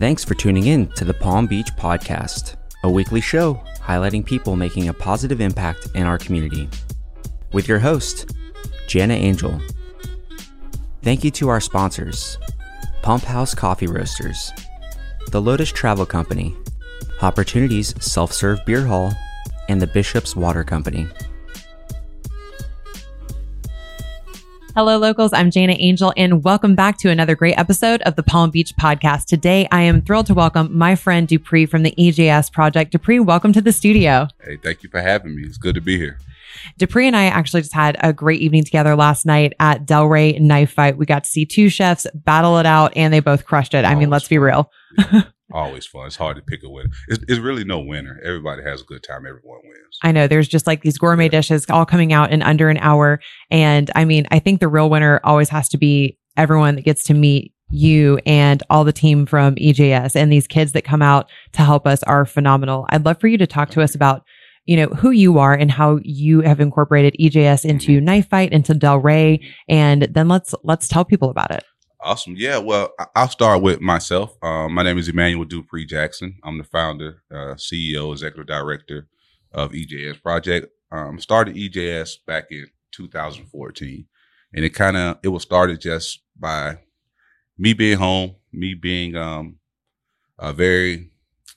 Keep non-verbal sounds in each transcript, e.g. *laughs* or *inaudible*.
Thanks for tuning in to the Palm Beach Podcast, a weekly show highlighting people making a positive impact in our community. With your host, Jana Angel. Thank you to our sponsors Pumphouse Coffee Roasters, the Lotus Travel Company, Hopportunities Self Serve Beer Hall, and the Bishop's Water Company. Hello, locals. I'm Jana Angel, and welcome back to another great episode of the Palm Beach Podcast. Today, I am thrilled to welcome my friend Dupree from the EJS Project. Dupree, welcome to the studio. Hey, thank you for having me. It's good to be here. Dupree and I actually just had a great evening together last night at Delray Knife Fight. We got to see two chefs battle it out, and they both crushed it. I mean, let's be real. *laughs* Always fun. It's hard to pick a winner. It's, it's, really no winner. Everybody has a good time. Everyone wins. I know. There's just like these gourmet dishes all coming out in under an hour. And I mean, I think the real winner always has to be everyone that gets to meet you and all the team from EJS and these kids that come out to help us are phenomenal. I'd love for you to talk to us about, you know, who you are and how you have incorporated EJS into. Knife Fight, into Delray, and then let's let's tell people about it. Awesome. Yeah. Well, I'll start with myself. Um, my name is Emanuel Dupree Jackson. I'm the founder, uh, CEO, executive director of EJS Project. Um, started EJS back in 2014, and it kind of it was started just by me being home, me being um, very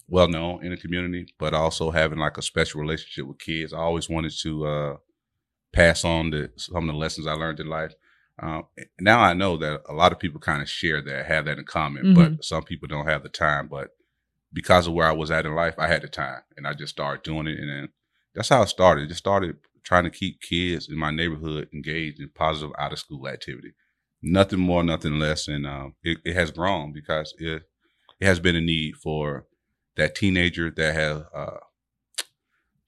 well known in the community, but also having like a special relationship with kids. I always wanted to uh, pass on the, some of the lessons I learned in life. Uh, now I know that a lot of people kind of share that, have that in common, mm-hmm. but some people don't have the time. But because of where I was at in life, I had the time, and I just started doing it, and then that's how it started. It just started trying to keep kids in my neighborhood engaged in positive out of school activity. Nothing more, nothing less, and um, it, it, has grown because it it has been a need for that teenager that has uh,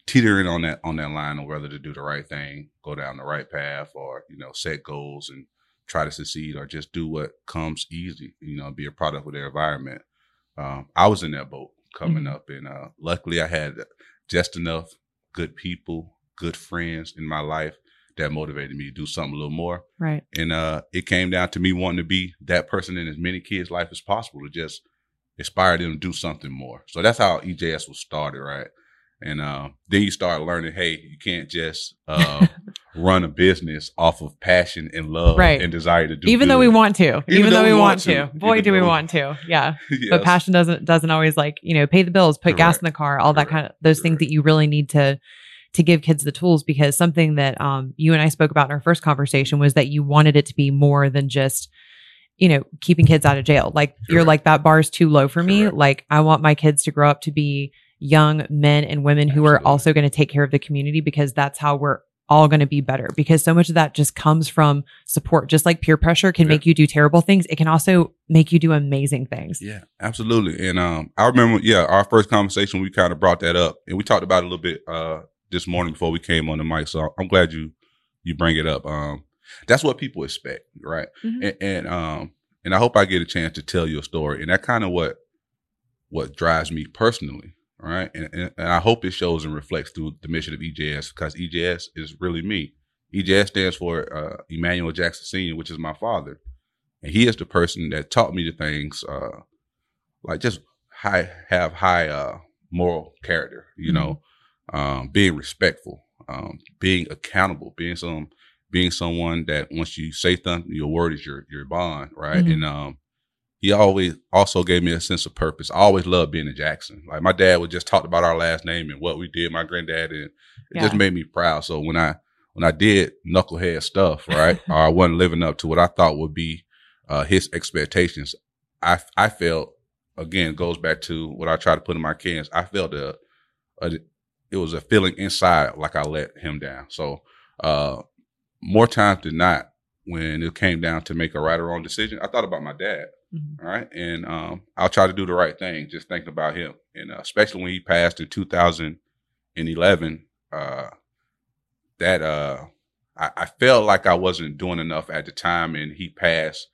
teetering on that on that line of whether to do the right thing, go down the right path, or you know set goals and try to succeed, or just do what comes easy. You know, be a product of their environment. Um, I was in that boat coming mm-hmm. up, and uh, luckily I had just enough good people, good friends in my life that motivated me to do something a little more. Right. And uh, it came down to me wanting to be that person in as many kids' life as possible to just inspire them to do something more. So that's how EJS was started, right? And uh, then you start learning, hey, you can't just uh, *laughs* run a business off of passion and love right. and desire to do. Even good. though we want to, even, even though, though, we want, to, to. boy, do we want to. Yeah, *laughs* yes. but passion doesn't doesn't always like you know pay the bills, put Correct. gas in the car, all Correct. that kind of those Correct. things that you really need to to give kids the tools because something that um, you and I spoke about in our first conversation was that you wanted it to be more than just you know keeping kids out of jail. Like you're like that bar is too low for me. Like I want my kids to grow up to be young men and women who Absolutely. are also going to take care of the community because that's how we're all going to be better because so much of that just comes from support just like peer pressure can yeah. make you do terrible things it can also make you do amazing things yeah absolutely and um i remember yeah our first conversation we kind of brought that up and we talked about it a little bit uh this morning before we came on the mic so i'm glad you you bring it up um that's what people expect right mm-hmm. and, and um and i hope i get a chance to tell your story and that kind of what what drives me personally right? And, and, and, I hope it shows and reflects through the mission of EJS because EJS is really me. EJS stands for uh, Emanuel Jackson Sr., which is my father. And he is the person that taught me the things uh, like just high, have high uh, moral character, you mm-hmm. know, um, being respectful, um, being accountable, being some being someone that once you say something, your word is your your bond, right? Mm-hmm. And um, he always also gave me a sense of purpose. I always loved being a Jackson. Like my dad would just talk about our last name and what we did, my granddad, and it yeah. just made me proud. So when I when I did knucklehead stuff, right, *laughs* or I wasn't living up to what I thought would be uh, his expectations, I I felt again goes back to what I try to put in my kids. I felt a, a it was a feeling inside like I let him down. So uh, more times than not, when it came down to make a right or wrong decision, I thought about my dad. Mm-hmm. Right. And um, I'll try to do the right thing, just thinking about him. And uh, especially when he passed in 2011, uh, that uh, I, I, felt like I wasn't doing enough at the time and he passed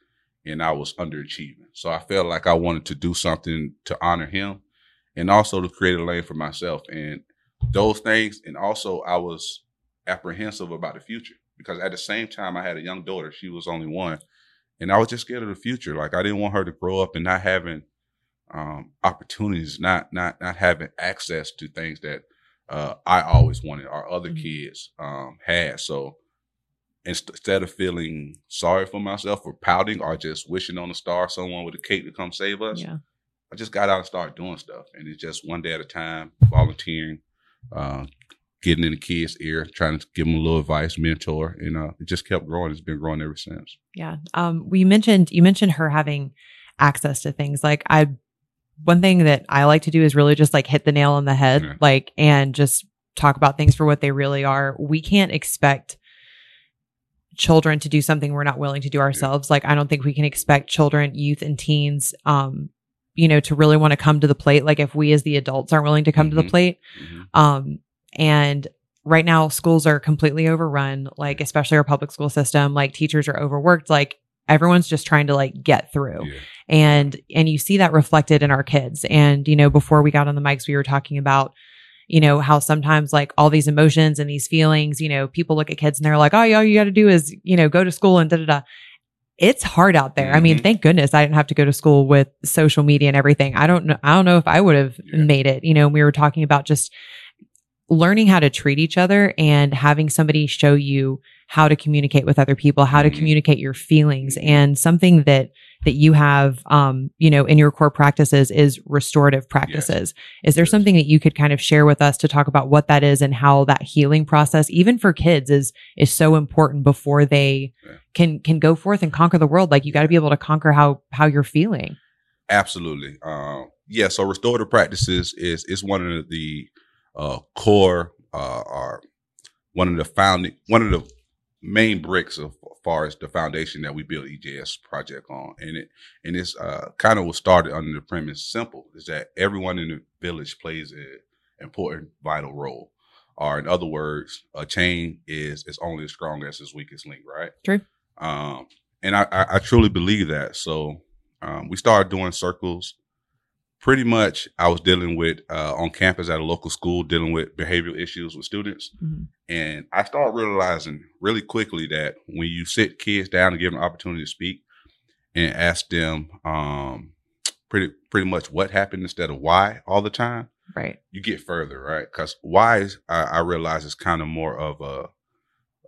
and I was underachieving. So I felt like I wanted to do something to honor him and also to create a lane for myself. And those things. And also, I was apprehensive about the future because at the same time I had a young daughter. She was only one, and I was just scared of the future. Like I didn't want her to grow up and not having um, opportunities, not not not having access to things that uh, I always wanted our other mm-hmm. kids um, had. So instead of feeling sorry for myself for pouting or just wishing on a star someone with a cape to come save us, yeah. I just got out and started doing stuff. And it's just one day at a time, volunteering, uh, getting in the kids' ear, trying to give them a little advice, mentor, and uh, it just kept growing. It's been growing ever since. Yeah. Um, we mentioned you mentioned her having access to things like I. One thing that I like to do is really just like hit the nail on the head, yeah. like, and just talk about things for what they really are. We can't expect children to do something we're not willing to do ourselves. Yeah. Like, I don't think we can expect children, youth, and teens, um, you know, to really want to come to the plate. Like, if we as the adults aren't willing to come mm-hmm. to the mm-hmm. plate, mm-hmm. um, and right now schools are completely overrun, like, especially our public school system, like, teachers are overworked. Like, everyone's just trying to like get through yeah. and and you see that reflected in our kids and you know before we got on the mics we were talking about you know, how sometimes like all these emotions and these feelings, you know, people look at kids and they're like, oh, all you got to do is, you know, go to school and da da da. It's hard out there. Mm-hmm. I mean, mm-hmm. thank goodness I didn't have to go to school with social media and everything. I don't know. I don't know if I would have yeah. made it. You know, we were talking about just learning how to treat each other and having somebody show you how to communicate with other people, how to mm-hmm. communicate your feelings and something that that you have, um, you know, in your core practices is restorative practices. Yes. Is there yes. something that you could kind of share with us to talk about what that is and how that healing process, even for kids, is is so important before they yeah. can can go forth and conquer the world? Like you got to be able to conquer how how you're feeling. Absolutely. Um, yeah. So restorative practices is is one of the uh, core uh, or one of the founding one of the main bricks of far as the foundation that we built EJS project on. And it and it's uh, kind of was started under the premise simple is that everyone in the village plays an important vital role. Or in other words, a chain is is only as strong as its weakest link, right? True. Um, and I, I, I truly believe that. So um, we started doing circles pretty much I was dealing with uh, on campus at a local school, dealing with behavioral issues with students. Mm-hmm. And I started realizing really quickly that when you sit kids down and give them an opportunity to speak and ask them um, pretty pretty much what happened instead of why all the time, right? You get further, right? Because why is I, I, realize it's kind of more of a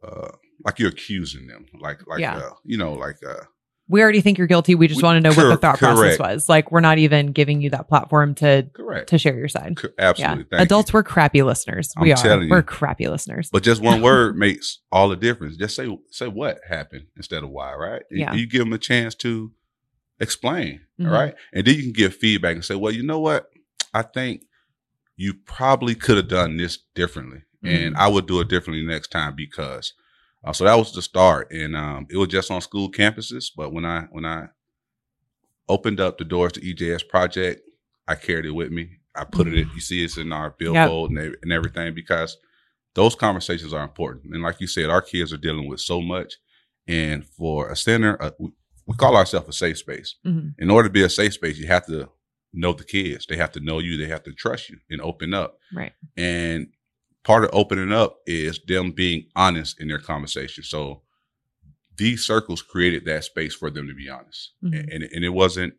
uh, like you're accusing them, like like yeah. uh, you know, like uh, we already think you're guilty. We just we, want to know cor- what the thought correct. process was. Like we're not even giving you that platform to correct. to share your side. Co- absolutely. Yeah. Adults, you. we're crappy listeners. I'm we are. We're crappy listeners. But just one *laughs* word makes all the difference. Just say say what happened instead of why, right? Yeah. You give them a chance to explain, mm-hmm. right? And then you can give feedback and say, well, you know what? I think you probably could have done this differently. Mm-hmm. And I would do it differently next time because uh, so that was the start, and um, it was just on school campuses. But when I when I opened up the doors to EJS project, I carried it with me. I put it. You see, it's in our billboard yep. and, and everything because those conversations are important. And like you said, our kids are dealing with so much. And for a center, uh, we, we, call ourselves a safe space. Mm-hmm. In order to be a safe space, you have to know the kids. They have to know you. They have to trust you and open up. Right. And part of opening up is them being honest in their conversation. So these circles created that space for them to be honest. Mm-hmm. And, and, it wasn't,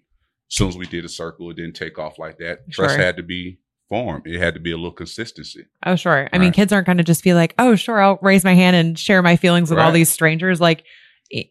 as soon as we did a circle, it didn't take off like that. Sure. Trust had to be formed. It had to be a little consistency. Oh, sure. Right? I mean, kids aren't going to just be like, oh, sure, I'll raise my hand and share my feelings with right. all these strangers. Like,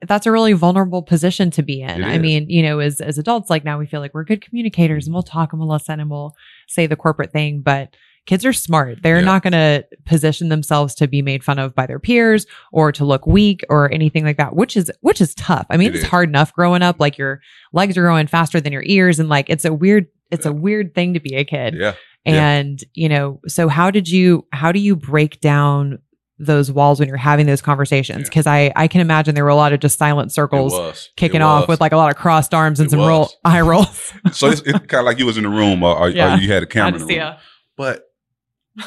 that's a really vulnerable position to be in. I mean, you know, as as adults, like now we feel like we're good communicators and we'll talk and we'll listen and we'll say the corporate thing, but kids are smart. They're yeah. not going to position themselves to be made fun of by their peers or to look weak or anything like that, which is, which is tough. I mean, it it's is. hard enough growing up. Like your legs are growing faster than your ears. And like, it's a weird, it's yeah. a weird thing to be a kid. Yeah. And, yeah. you know, so how did you, how do you break down those walls when you're having those conversations because yeah. I I can imagine there were a lot of just silent circles kicking off with like a lot of crossed arms and it some roll *laughs* eye rolls. so it's, it's kind of like you was in the room or, or, yeah. or you had a camera in the room. But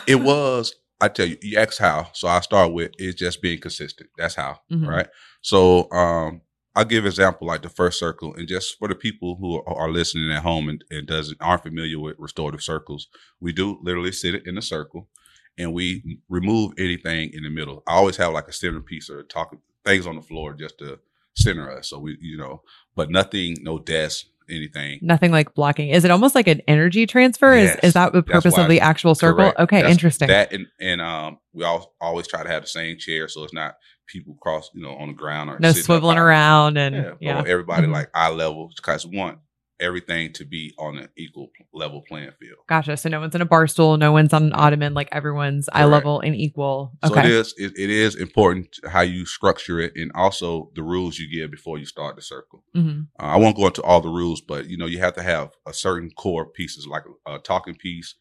it was, I tell you, you ask how. So I start with it's just being consistent. That's how, mm-hmm. right? So um, I'll give example like the first circle, and just for the people who are listening at home and, and doesn't aren't familiar with restorative circles, we do literally sit in a circle, and we remove anything in the middle. I always have like a centerpiece or talking things on the floor just to center us. So we, you know, but nothing, no desk, anything. Nothing like blocking. Is it almost like an energy transfer? Yes. Is is that the purpose of the actual circle? Correct. Okay, That's- interesting. That and and um, we all, always try to have the same chair, so it's not people cross, you know, on the ground or no swiveling around and Yeah, yeah. everybody Mhm. like eye level because want everything to be on an equal level playing field. Gotcha. So no one's in a bar stool, no one's on an ottoman, like everyone's eye level and equal. So it Okay. is it, it is important how you structure it and also the rules you give before you start the circle. hmm Uh, I won't go into all the rules, but you know you have to have a certain core pieces like a, a talking piece.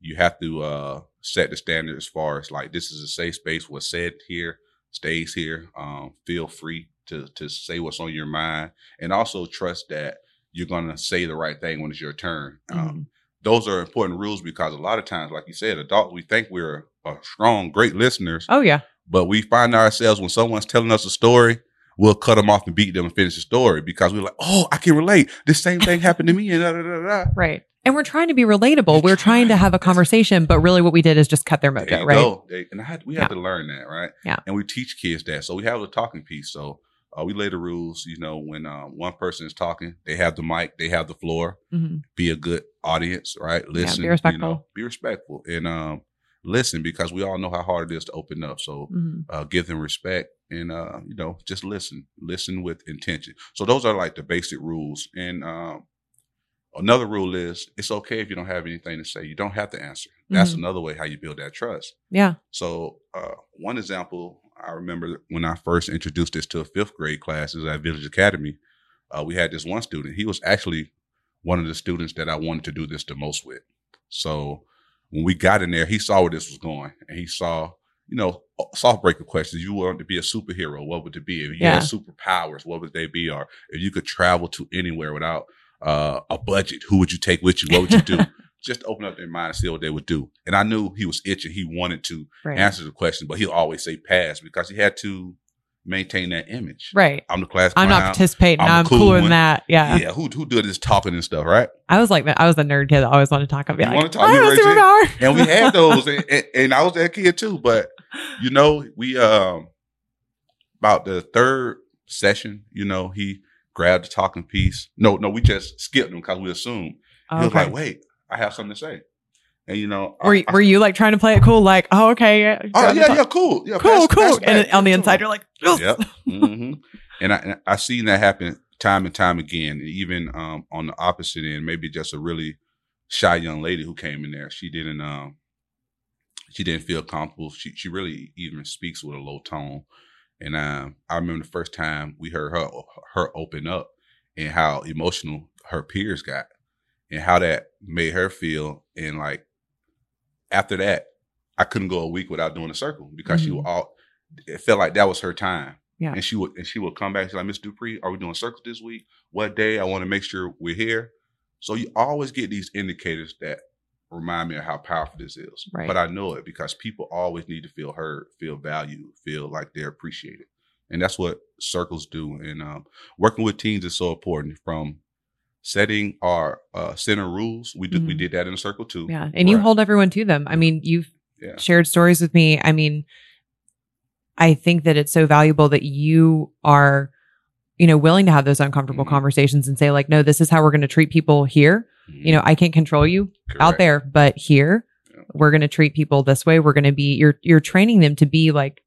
You have to uh, set the standard as far as like this is a safe space. What's said here stays here. Um, feel free to to say what's on your mind, and also trust that you're gonna say the right thing when it's your turn. Um, Mhm. Those are important rules because a lot of times, like you said, adults we think we're uh, strong, great listeners, Oh yeah. but we find ourselves when someone's telling us a story, we'll cut them off and beat them and finish the story because we're like, oh, I can relate. This same thing happened to me. And da, da, da, da. Right. And we're trying to be relatable. We're trying to have a conversation, but really what we did is just cut their mojo, right? go. And I had, we have Yeah. to learn that, right? Yeah. And we teach kids that. So we have a talking piece. So uh, we lay the rules. You know, when uh, one person is talking, they have the mic, they have the floor. hmm Be a good audience, right? Listen. be respectful. You know, be respectful and um, listen because we all know how hard it is to open up. So hmm uh, give them respect and uh, you know just listen listen with intention so those are like the basic rules and um, another rule is it's okay if you don't have anything to say you don't have to answer that's Mhm. another way how you build that trust Yeah. so uh, one example i remember when i first introduced this to a fifth grade class at village academy uh, we had this one student he was actually one of the students that i wanted to do this the most with so when we got in there he saw where this was going and he saw you know, soft breaker questions. You want to be a superhero. What would it be? If you Yeah. had superpowers, what would they be? Or if you could travel to anywhere without uh, a budget, who would you take with you? What would you do? *laughs* Just open up their mind and see what they would do. And I knew he was itching. He wanted to Right. answer the question, but he'll always say pass because he had to maintain that image. Right. I'm the class I'm not participating. I'm I'm, cool cooler than that. Yeah. Yeah, who who did this talking and stuff, right? I was like, I was the nerd kid that always wanted to talk. I'd be You like, wanna talk, I you have a raise your- superpower. and we had those and, *laughs* and, and i was that kid too but you know we um about the third session you know he grabbed the talking piece no no we just skipped him because we assumed he was Okay. like wait i have something to say and you know I- were, you, I- were you like trying to play it cool? Like, oh, okay. Yeah, oh yeah yeah cool yeah Cool, pass- cool. pass And back. on the inside, you're like, "Ugh." yep hmm and i and i seen that happen time and time again even um on the opposite end maybe just a really shy young lady who came in there she didn't um she didn't feel comfortable she she really even speaks with a low tone and um i remember the first time we heard her her open up and how emotional her peers got and how that made her feel and like after that i couldn't go a week without doing a circle because she Mhm. would all it felt like that was her time Yeah. and she would and she would come back. She's like, Miss Dupree, are we doing circles this week? What day? I want to make sure we're here. So you always get these indicators that remind me of how powerful this is. Right. But I know it because people always need to feel heard, feel valued, feel like they're appreciated. And that's what circles do. And um, working with teens is so important from setting our uh, center rules. We did we Mhm. did that in a circle too. Yeah. And you hold everyone to them. I mean, you've Yeah. shared stories with me. I mean, I think that it's so valuable that you are, you know, willing to have those uncomfortable Mhm. conversations and say, like, no, this is how we're going to treat people here. You know, I can't control you out there, but here Yeah. we're going to treat people this way. We're going to be, you're, you're training them to be like,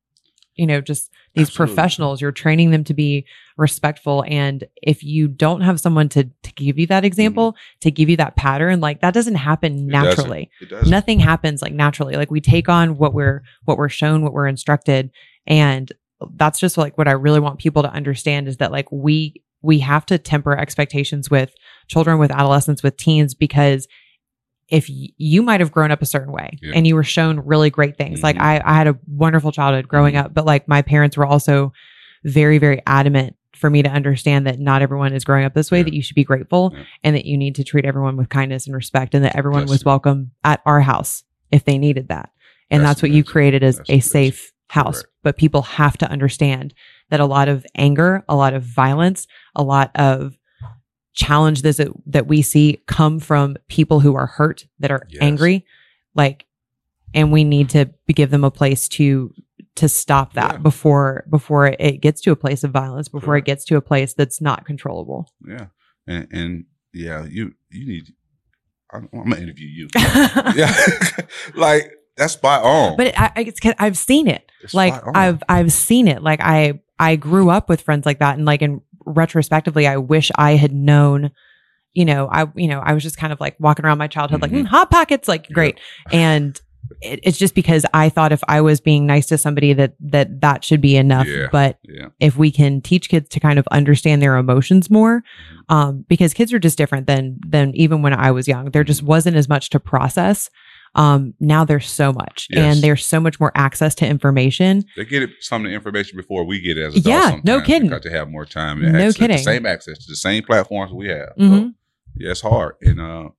you know, just these Absolutely. professionals. You're training them to be respectful. And if you don't have someone to, to give you that example, to give you that pattern, like that doesn't happen Mm-hmm. It doesn't. naturally It does. nothing happens like naturally like we take on what we're what we're shown what we're instructed and that's just like what i really want people to understand is that like we we have to temper expectations with children with adolescents with teens because if y- you might have grown up a certain way Yeah. and you were shown really great things like Mhm. I, I had a wonderful childhood growing Mhm. up but like my parents were also very very adamant for me to understand that not everyone is growing up this way Yeah. that you should be grateful Yeah. and that you need to treat everyone with kindness and respect and that everyone Bless was you. welcome at our house if they needed that and That's that's, what you created as a safe house Correct. but people have to understand that a lot of anger a lot of violence a lot of challenge this that we see come from people who are hurt that are Yes. angry like and we need to give them a place to to stop that yeah. before before it gets to a place of violence before Correct. it gets to a place that's not controllable. Yeah. And, and yeah you you need i'm, I'm gonna interview you. *laughs* Yeah. *laughs* Like that's spot on. But I, it's i've seen it. It's like i've i've seen it. Like i i grew up with friends like that and like in retrospectively i wish i had known you know, I, you know, I was just kind of like walking around my childhood, mm-hmm. like mm, hot pockets, like great. And it, it's just because I thought if I was being nice to somebody that that that should be enough. Yeah, but yeah. if we can teach kids to kind of understand their emotions more, mm-hmm. um, because kids are just different than than even when I was young. There just wasn't as much to process. Um, now there's so much, yes. and there's so much more access to information. They get some of the information before we get it as adults. Yeah, no kidding. Got to have more time. no kidding. same access to the same platforms we have. Mm-hmm. So, yeah, it's hard, and uh,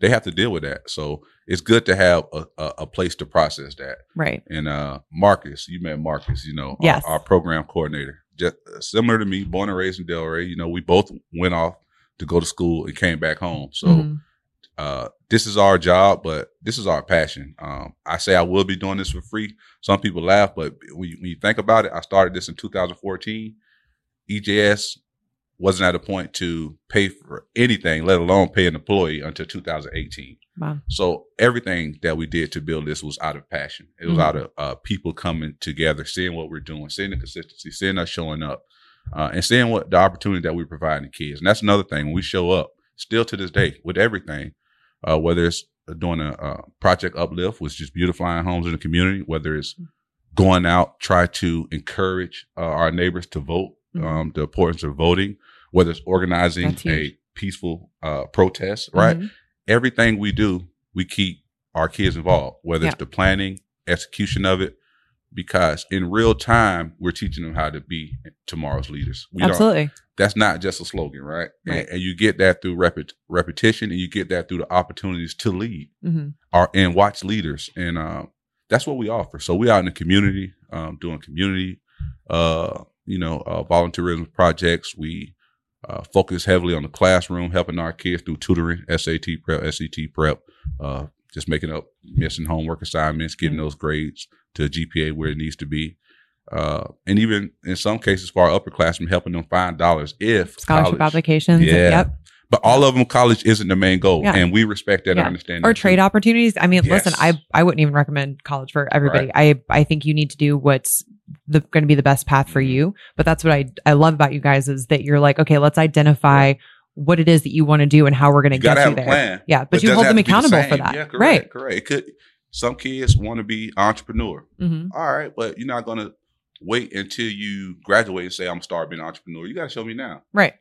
they have to deal with that. So it's good to have a, a, a, place to process that. Right. And uh, Marcus, you met Marcus, you know, yes. our, our program coordinator, just uh, similar to me, born and raised in Delray. You know, we both went off to go to school and came back home. So mm-hmm. Uh, this is our job, but this is our passion. Um, I say I will be doing this for free. Some people laugh, but when you, when you think about it, I started this in 2014. EJS wasn't at a point to pay for anything, let alone pay an employee until 2018. Wow. So everything that we did to build this was out of passion. It was mm-hmm. out of uh, people coming together, seeing what we're doing, seeing the consistency, seeing us showing up, uh, and seeing what the opportunity that we provide to kids. And that's another thing. When we show up, still to this day, with everything, uh, whether it's doing a, a, project uplift, which is beautifying homes in the community, whether it's going out, try to encourage uh, our neighbors to vote, mm-hmm. um, the importance of voting, whether it's organizing a peaceful uh, protest, right? Mm-hmm everything we do, we keep our kids involved, whether yeah. it's the planning, execution of it, because in real time, we're teaching them how to be tomorrow's leaders. We Absolutely. That's not just a slogan, right? right. And, and, you get that through repet- repetition and you get that through the opportunities to lead mm-hmm. our, and watch leaders. And um, that's what we offer. So we out in the community um, doing community, uh, you know, uh, volunteerism projects. We uh, focus heavily on the classroom, helping our kids through tutoring, SAT prep, SAT prep, uh, just making up missing homework assignments, getting mm-hmm. those grades to a GPA where it needs to be. Uh, and even in some cases for our upperclassmen, helping them find dollars if scholarship college, applications. Yeah. Yep. But all of them, college isn't the main goal, yeah. and we respect that yeah. and understand. Or trade too. opportunities. I mean, yes. listen, I I wouldn't even recommend college for everybody. Right. I I think you need to do what's the going to be the best path for mm-hmm. you. But that's what I I love about you guys is that you're like, okay, let's identify what it is that you want to do and how we're going to get you there. Plan, yeah, but, but you hold them accountable the for that. Yeah, correct, right? Correct. It could. Some kids want to be entrepreneur. Mm-hmm. All right, but you're not going to wait until you graduate and say I'm start being an entrepreneur. You got to show me now. Right.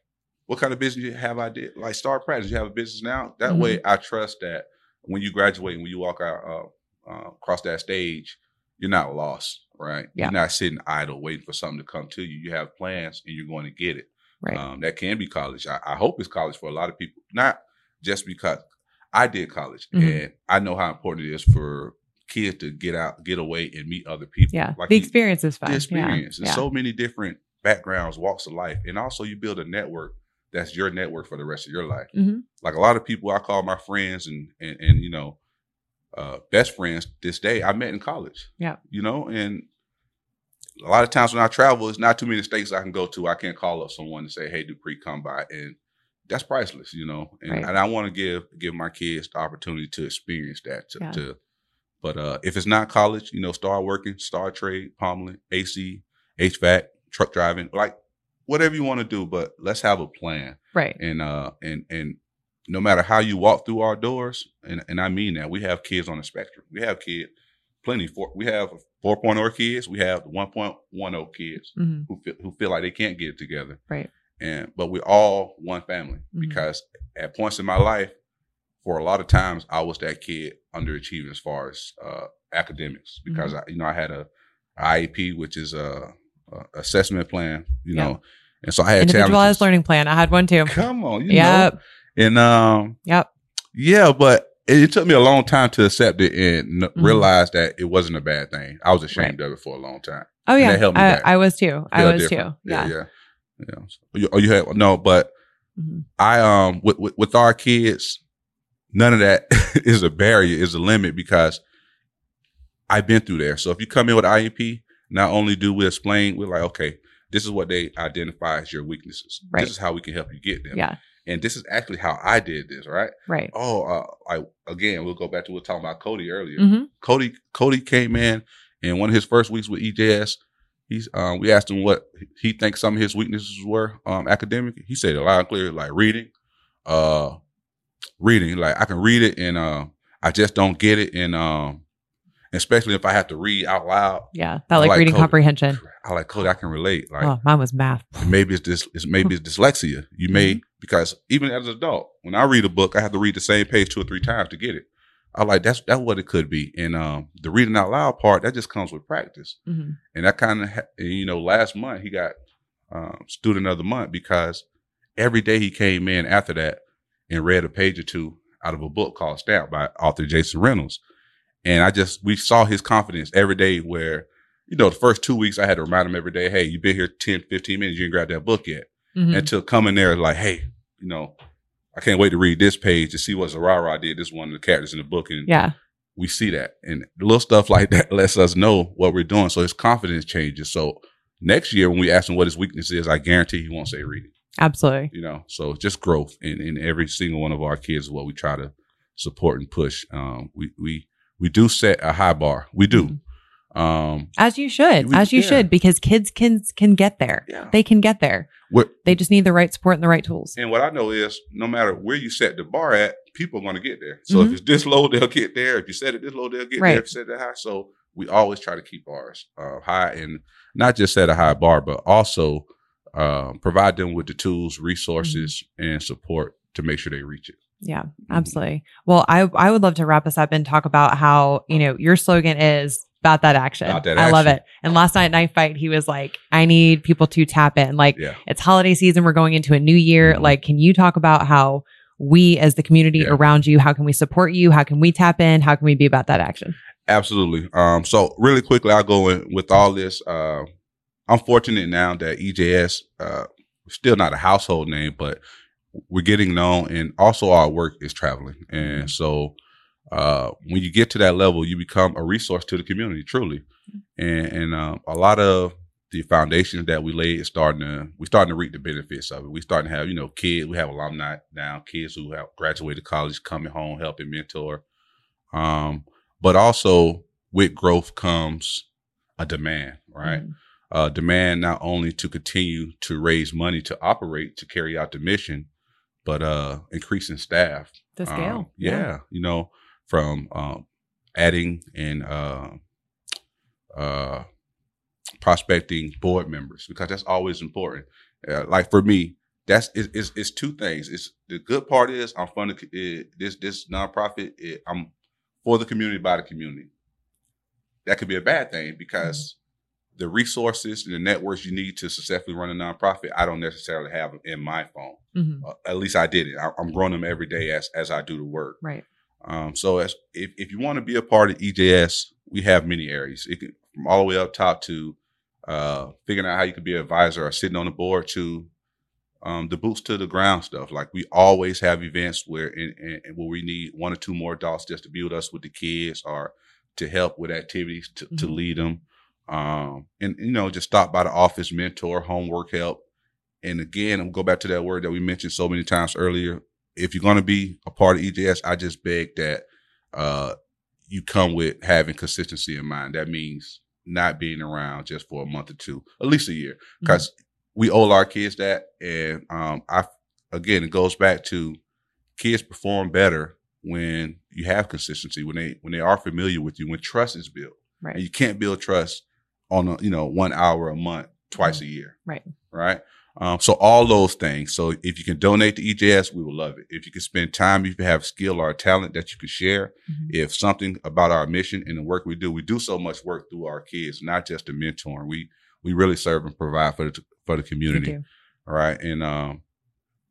What kind of business have I did? Like start practice. You have a business now. That mm-hmm. way, I trust that when you graduate and when you walk out uh, uh, across that stage, you're not lost right? Yeah. You're not sitting idle waiting for something to come to you. You have plans and you're going to get it. Right. Um, that can be college. I, I, hope it's college for a lot of people, not just because I did college mm-hmm. and I know how important it is for kids to get out, get away, and meet other people. Yeah, like the experience you, is fun. The experience. Yeah. There's yeah. so many different backgrounds, walks of life, and also you build a network that's your network for the rest of your life. Mm-hmm. Like a lot of people I call my friends, and and, and you know, uh, best friends this day I met in college. Yeah. You know, and a lot of times when I travel, it's not too many states I can go to. I can't call up someone and say, "Hey, Dupree, come by," and that's priceless, you know. And, right. and I want to give give my kids the opportunity to experience that. To, yeah. to but uh, if it's not college, you know, start working, start trade, plumbing, AC, HVAC, truck driving, like whatever you want to do. But let's have a plan, right? And uh, and and no matter how you walk through our doors, and, and I mean that, we have kids on the spectrum. We have kids, plenty. For, we have 4.0 kids, we have 1.10 kids mm-hmm. who feel, who feel like they can't get it together. Right. And but we're all one family mm-hmm. because at points in my life, for a lot of times, I was that kid underachieving as far as uh, academics because mm-hmm. I, you know, I had a IEP, which is a, a assessment plan, you yeah. know, and so I had individualized learning plan. I had one too. Come on, you yep. know. And um, yep, yeah, but it, took me a long time to accept it and mm-hmm. realize that it wasn't a bad thing. I was ashamed right. of it for a long time. Oh yeah, I, I, was too. I was different. too. Yeah, yeah, yeah. yeah. So you, oh, you had no, but mm-hmm. I um with, with, with our kids, none of that *laughs* is a barrier, is a limit because I've been through there. So if you come in with IEP, not only do we explain, we're like, okay, this is what they identify as your weaknesses. Right. This is how we can help you get them. Yeah. And this is actually how I did this, right? Right. Oh, uh, I again, we'll go back to what we were talking about Cody earlier. Mm-hmm. Cody, Cody came in, and one of his first weeks with EJS, he's um, we asked him what he thinks some of his weaknesses were um, academic. He said a lot and clear, like reading, uh, reading. Like I can read it, and uh, I just don't get it, and um, especially if I have to read out loud. Yeah, that like, like reading comprehension. I like Cody. I can relate. Like, oh, mine was math. maybe it's this. It's maybe it's dyslexia. You may mm-hmm. because even as an adult, when I read a book, I have to read the same page two or three times to get it. I like that's that's what it could be. And um, the reading out loud part that just comes with practice. Mm-hmm. And that kind of ha- you know, last month he got um, student of the month because every day he came in after that and read a page or two out of a book called Stamp by author Jason Reynolds. And I just, we saw his confidence every day where, you know, the first two weeks I had to remind him every day, hey, you've been here 10, 15 minutes, you didn't grab that book yet. Mm-hmm. Until coming there like, hey, you know, I can't wait to read this page to see what Zarara did. This one of the characters in the book. And yeah. we see that. And little stuff like that *laughs* lets us know what we're doing. So his confidence changes. So next year when we ask him what his weakness is, I guarantee he won't say reading. Absolutely. You know, so just growth in, in every single one of our kids is what we try to support and push. Um, we, we, we do set a high bar. We do. Mm-hmm. Um, as you should, we, as you yeah. should, because kids can can get there. Yeah. They can get there. What, they just need the right support and the right tools. And what I know is, no matter where you set the bar at, people are going to get there. So mm-hmm. if it's this low, they'll get there. If you set it this low, they'll get right. there. If you set it high, so we always try to keep ours uh, high and not just set a high bar, but also uh, provide them with the tools, resources, mm-hmm. and support to make sure they reach it. Yeah, mm-hmm. absolutely. Well, I I would love to wrap us up and talk about how, you know, your slogan is about that action. About that I love it. And last night at Knife Fight, he was like, I need people to tap in. Like yeah. it's holiday season. We're going into a new year. Mm-hmm. Like, can you talk about how we as the community yeah. around you, how can we support you? How can we tap in? How can we be about that action? Absolutely. Um, so really quickly, I'll go in with all this. Uh, I'm fortunate now that EJS, uh, still not a household name, but we're getting known and also our work is traveling. And mm-hmm. so uh, when you get to that level, you become a resource to the community, truly. And, and uh, a lot of the foundations that we laid is starting to we're starting to reap the benefits of it. We starting to have you know kids. We have alumni now, kids who have graduated college coming home helping mentor. Um, but also with growth comes a demand, right? Mm-hmm. Uh, demand not only to continue to raise money to operate to carry out the mission, but uh increasing staff. The scale. Um, yeah, yeah, you know, from um adding and uh uh prospecting board members because that's always important. Uh, like for me, that's it's, it's, it's, two things. It's the good part is I'm funding it, this this nonprofit. It, I'm for the community by the community. That could be a bad thing because the resources and the networks you need to successfully run a nonprofit, I don't necessarily have them in my phone. Mm-hmm. Uh, at least I did it. I, am growing them every day as as I do the work. Right. Um, so as if, if you want to be a part of EJS, we have many areas. It can, from all the way up top to uh, figuring out how you can be an advisor or sitting on the board to um, the boots to the ground stuff. Like we always have events where in, in, where we need one or two more adults just to be with us with the kids or to help with activities to, mm-hmm. to lead them. Um, and you know, just stop by the office, mentor, homework help. And again, I'm go back to that word that we mentioned so many times earlier. If you're going to be a part of EJS, I just beg that uh, you come with having consistency in mind. That means not being around just for a month or two, at least a year, because mm-hmm. we owe our kids that. And um, I again, it goes back to kids perform better when you have consistency, when they when they are familiar with you, when trust is built. Right. And you can't build trust on a, you know one hour a month twice a year right. right? Um, so all those things. So if you can donate to ejs we would love it. If you can spend time if you have skill or talent that you could share mm-hmm. if something about our mission and the work we do we do so much work through our kids not just the mentoring. We we really serve and provide for the for the community all right? And um,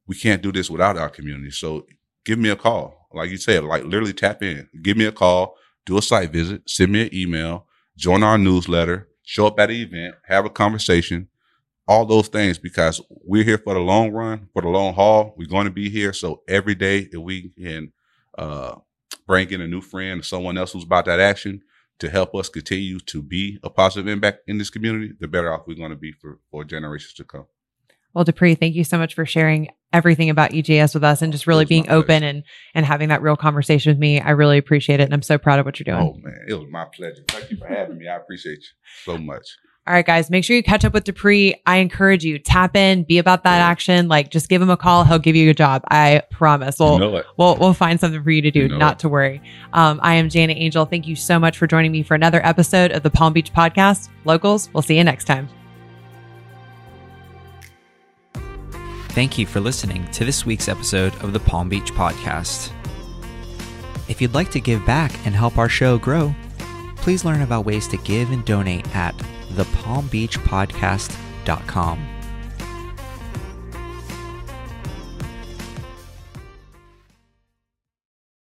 we can't do this without our community. So give me a call. Like you said like literally tap in. Give me a call do a site visit send me an email join our newsletter show up at the event, have a conversation, all those things because we're here for the long run, for the long haul. We're going to be here. So every day if we can uh, bring in a new friend or someone else who's about that action, to help us continue to be a positive impact in this community, the better off we're going to be for, for generations to come. Well, Dupree, thank you so much for sharing everything about EJS with us and just really being open and and having that real conversation with me. I really appreciate it, and I'm so proud of what you're doing. Oh man, it was my pleasure. Thank you for having me. I appreciate you so much. All right, guys, make sure you catch up with Dupree. I encourage you, tap in, be about that yeah. action. Like, just give him a call. He'll give you a job. I promise. We'll, you know we'll, we'll find something for you to do, you know not it. to worry. Um, I am Jana Angel. Thank you so much for joining me for another episode of the Palm Beach Podcast. Locals, we'll see you next time. Thank you for listening to this week's episode of the Palm Beach Podcast. If you'd like to give back and help our show grow, please learn about ways to give and donate at thepalmbeachpodcast.com.